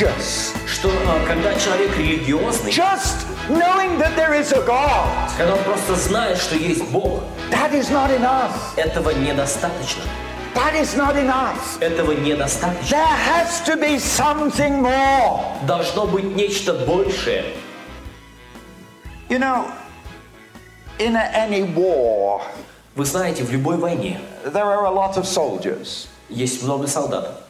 Religious, что а, когда человек религиозный, just knowing that there is a God, когда он просто знает, что есть Бог, that is not enough. этого недостаточно. That is not enough. Этого недостаточно. There has to be something more. Должно быть нечто большее. You know, in any war, Вы знаете, в любой войне there are a lot of soldiers, есть много солдат.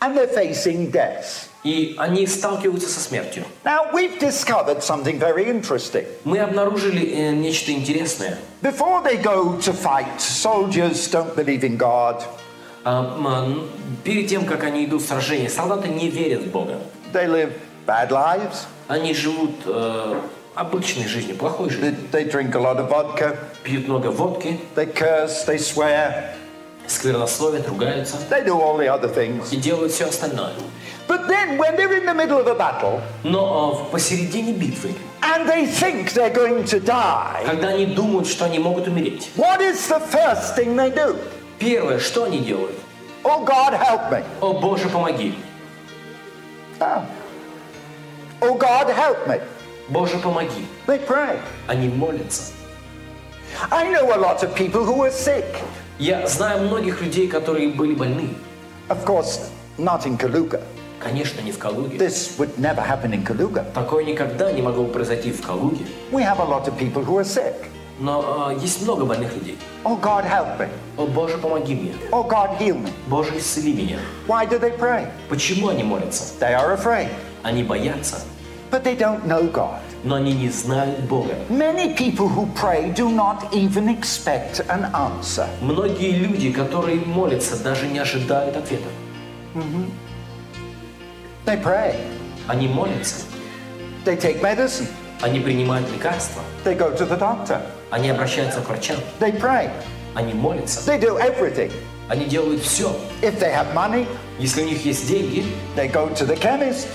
and they're facing death. И они сталкиваются со смертью. Now, we've discovered something very interesting. Мы обнаружили э, нечто интересное. Before they go to fight, soldiers don't believe in God. А, а, перед тем, как они идут в сражение, солдаты не верят в Бога. They live bad lives. Они живут э, обычной жизнью, плохой They, жизнью. they drink a lot of vodka. Пьют много водки, They curse. They swear. сквернословят, ругаются They do all the other things. и делают все остальное. But then, when they're in the middle of a battle Но а, в- посередине битвы, and they think they're going to die, когда они думают, что они могут умереть, what is the first thing they do? первое, что они делают? Oh, God, help me. О Боже, помоги! Oh, oh God, help me. Боже, помоги! They pray. Они молятся. I know a lot of people who are sick. Я знаю многих людей, которые были больны. Of course, not in Kaluga. Конечно, не в Калуге. This would never happen in Kaluga. Такое никогда не могло бы произойти в Калуге. We have a lot of people who are sick. Но а, есть много больных людей. Oh God, help me. О Боже, помоги мне! Oh God, heal me. Боже, исцели меня! Why do they pray? Почему они молятся? They are afraid, Они боятся, but they don't know God. но они не знают Бога. Many people who pray do not even expect an answer. Многие люди, которые молятся, даже не ожидают ответа. They pray, Они молятся, they take medicine, они принимают лекарства, they go to the doctor, они обращаются к врачам, they pray, они молятся, they do everything. они делают все. If they have money, Если у них есть деньги, they go to the chemist,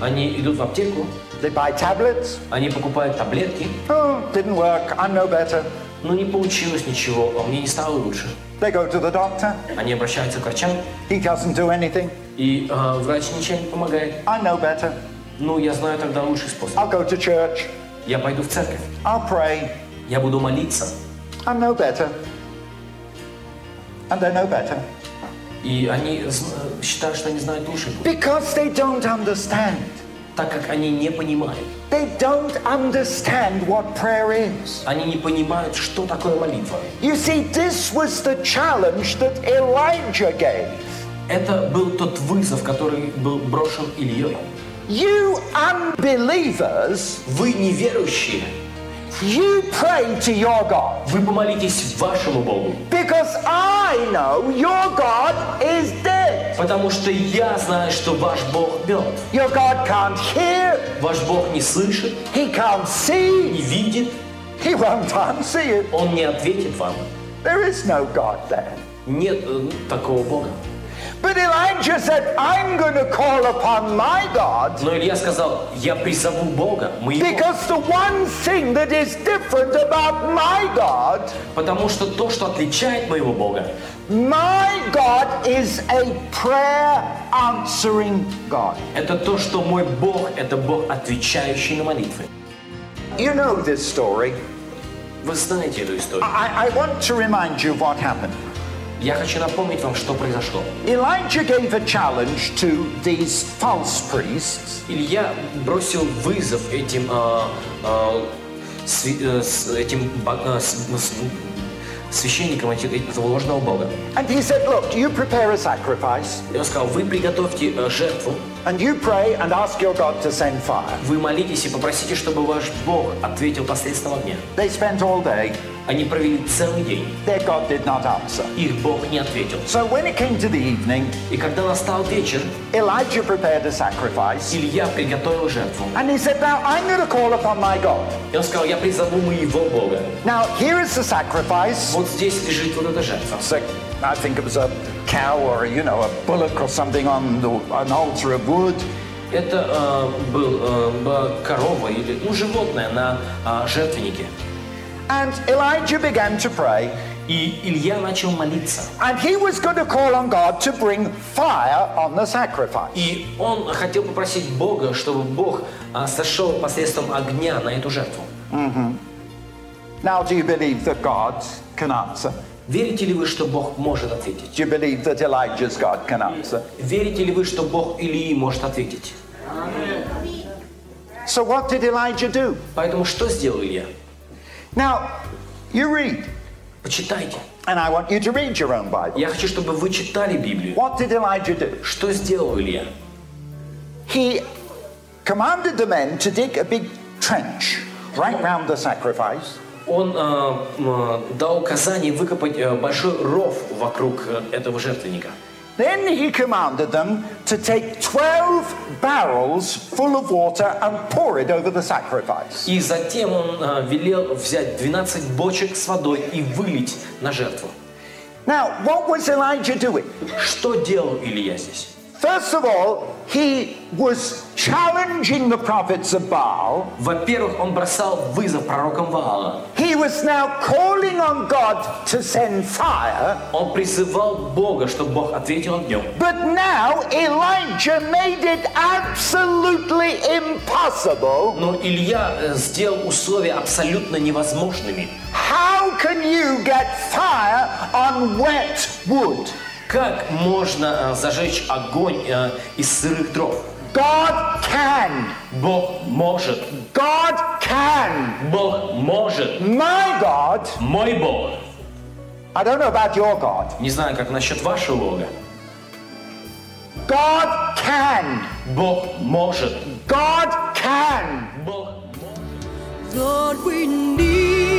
они идут в аптеку, they buy tablets. они покупают таблетки, Oh, didn't work, I'm no better. но не получилось ничего, а мне не стало лучше. They go to the doctor, Они обращаются к врачам, he doesn't do anything, И а, врач ничего не помогает. I know better. Ну, я знаю тогда лучший способ. I'll go to church, Я пойду в церковь, I'll pray, я буду молиться, I know better. And they know better. и они считают, что они знают лучше. Because they don't understand. так как они не понимают. They don't understand what prayer is. Они не понимают, что такое молитва. You see, this was the challenge that Elijah gave. Это был тот вызов, который был брошен Ильей. You unbelievers, Вы неверующие, you pray to your God. вы помолитесь вашему Богу. Because I know your God is dead. Потому что я знаю, что ваш Бог мертв. Your God can't hear, Ваш Бог не слышит, he can't see, не видит, he won't answer you. Он не ответит вам. There is no God there. Нет э, такого Бога. But Elijah said, I'm going to call upon my God Но Илья сказал, я призову Бога, моего. because the one thing that is different about my God, Потому что то, что отличает моего Бога, my God is a prayer answering God. это то, что мой Бог, это Бог, отвечающий на молитвы. You know this story. Вы знаете эту историю. I, I want to remind you of what happened. Я хочу напомнить вам, что произошло. Elijah gave a challenge to these false priests Илья бросил вызов этим, а, а, сви- э, с- этим а, с- с- священникам этих- этого ложного бога. and he said, Look, you prepare a sacrifice И он сказал, вы приготовьте э, жертву, and you pray and ask your God to send fire. вы молитесь и попросите, чтобы ваш Бог ответил посредством огня. They spent all day, Они провели целый день, their God did not answer. их Бог не ответил. So when it came to the evening, И когда настал вечер, Elijah prepared a sacrifice Илья приготовил жертву. and he said, Now I'm going to call upon my God. И он сказал, я призову моего Бога. Now here is the sacrifice. Вот здесь лежит вот эта жертва. It's like, I think it was a cow or, you know, a bullock or something on the, an altar of wood. Это э, был э, была корова или ну, животное на э, жертвеннике. And Elijah began to pray. И Илья начал молиться. And he was going to call on God to bring fire on the sacrifice. И он хотел попросить Бога, чтобы Бог а, сошел посредством огня на эту жертву. Now, do you believe that God can answer? Верите ли вы, что Бог может ответить? Do you believe that Elijah's God can answer? Верите ли вы, что Бог Илии может ответить? So, what did Elijah do? Поэтому что сделал Илья? Now, you read, Почитайте. and I want you to read your own Bible. Я хочу, чтобы вы читали Библию. What did Elijah do? Что сделал Илья? He commanded the men to dig a big trench right round the sacrifice. Он э, дал указание выкопать э, большой ров вокруг э, этого жертвенника. Then he commanded them to take 12 barrels full of water and pour it over the sacrifice. И затем он э, велел взять 12 бочек с водой и вылить на жертву. Now, what was Elijah doing? Что делал Илья здесь? First of all, he was challenging the prophets of Baal. Во-первых, он бросал вызов пророкам Ваала. He was now calling on God to send fire. Он призывал Бога, чтобы Бог ответил огнем. But now Elijah made it absolutely impossible. Но Илья э, сделал условия абсолютно невозможными. How can you get fire on wet wood? Как можно э, зажечь огонь э, из сырых дров? God can. Бог может. God can. Бог может. My God, Мой Бог. I don't know about your God. Не знаю, как насчет вашего Бога. God can. Бог может. God can. Бог Lord, we need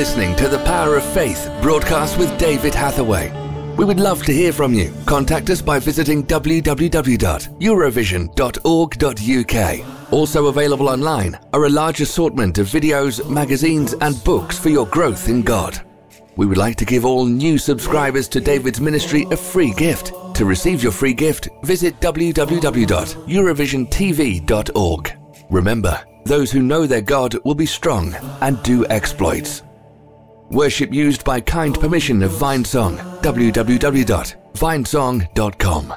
listening to The Power of Faith broadcast with David Hathaway. We would love to hear from you. Contact us by visiting www.eurovision.org.uk. Also available online are a large assortment of videos, magazines, and books for your growth in God. We would like to give all new subscribers to David's ministry a free gift. To receive your free gift, visit www.eurovisiontv.org. Remember, those who know their God will be strong and do exploits. Worship used by kind permission of Vinesong. www.vinesong.com.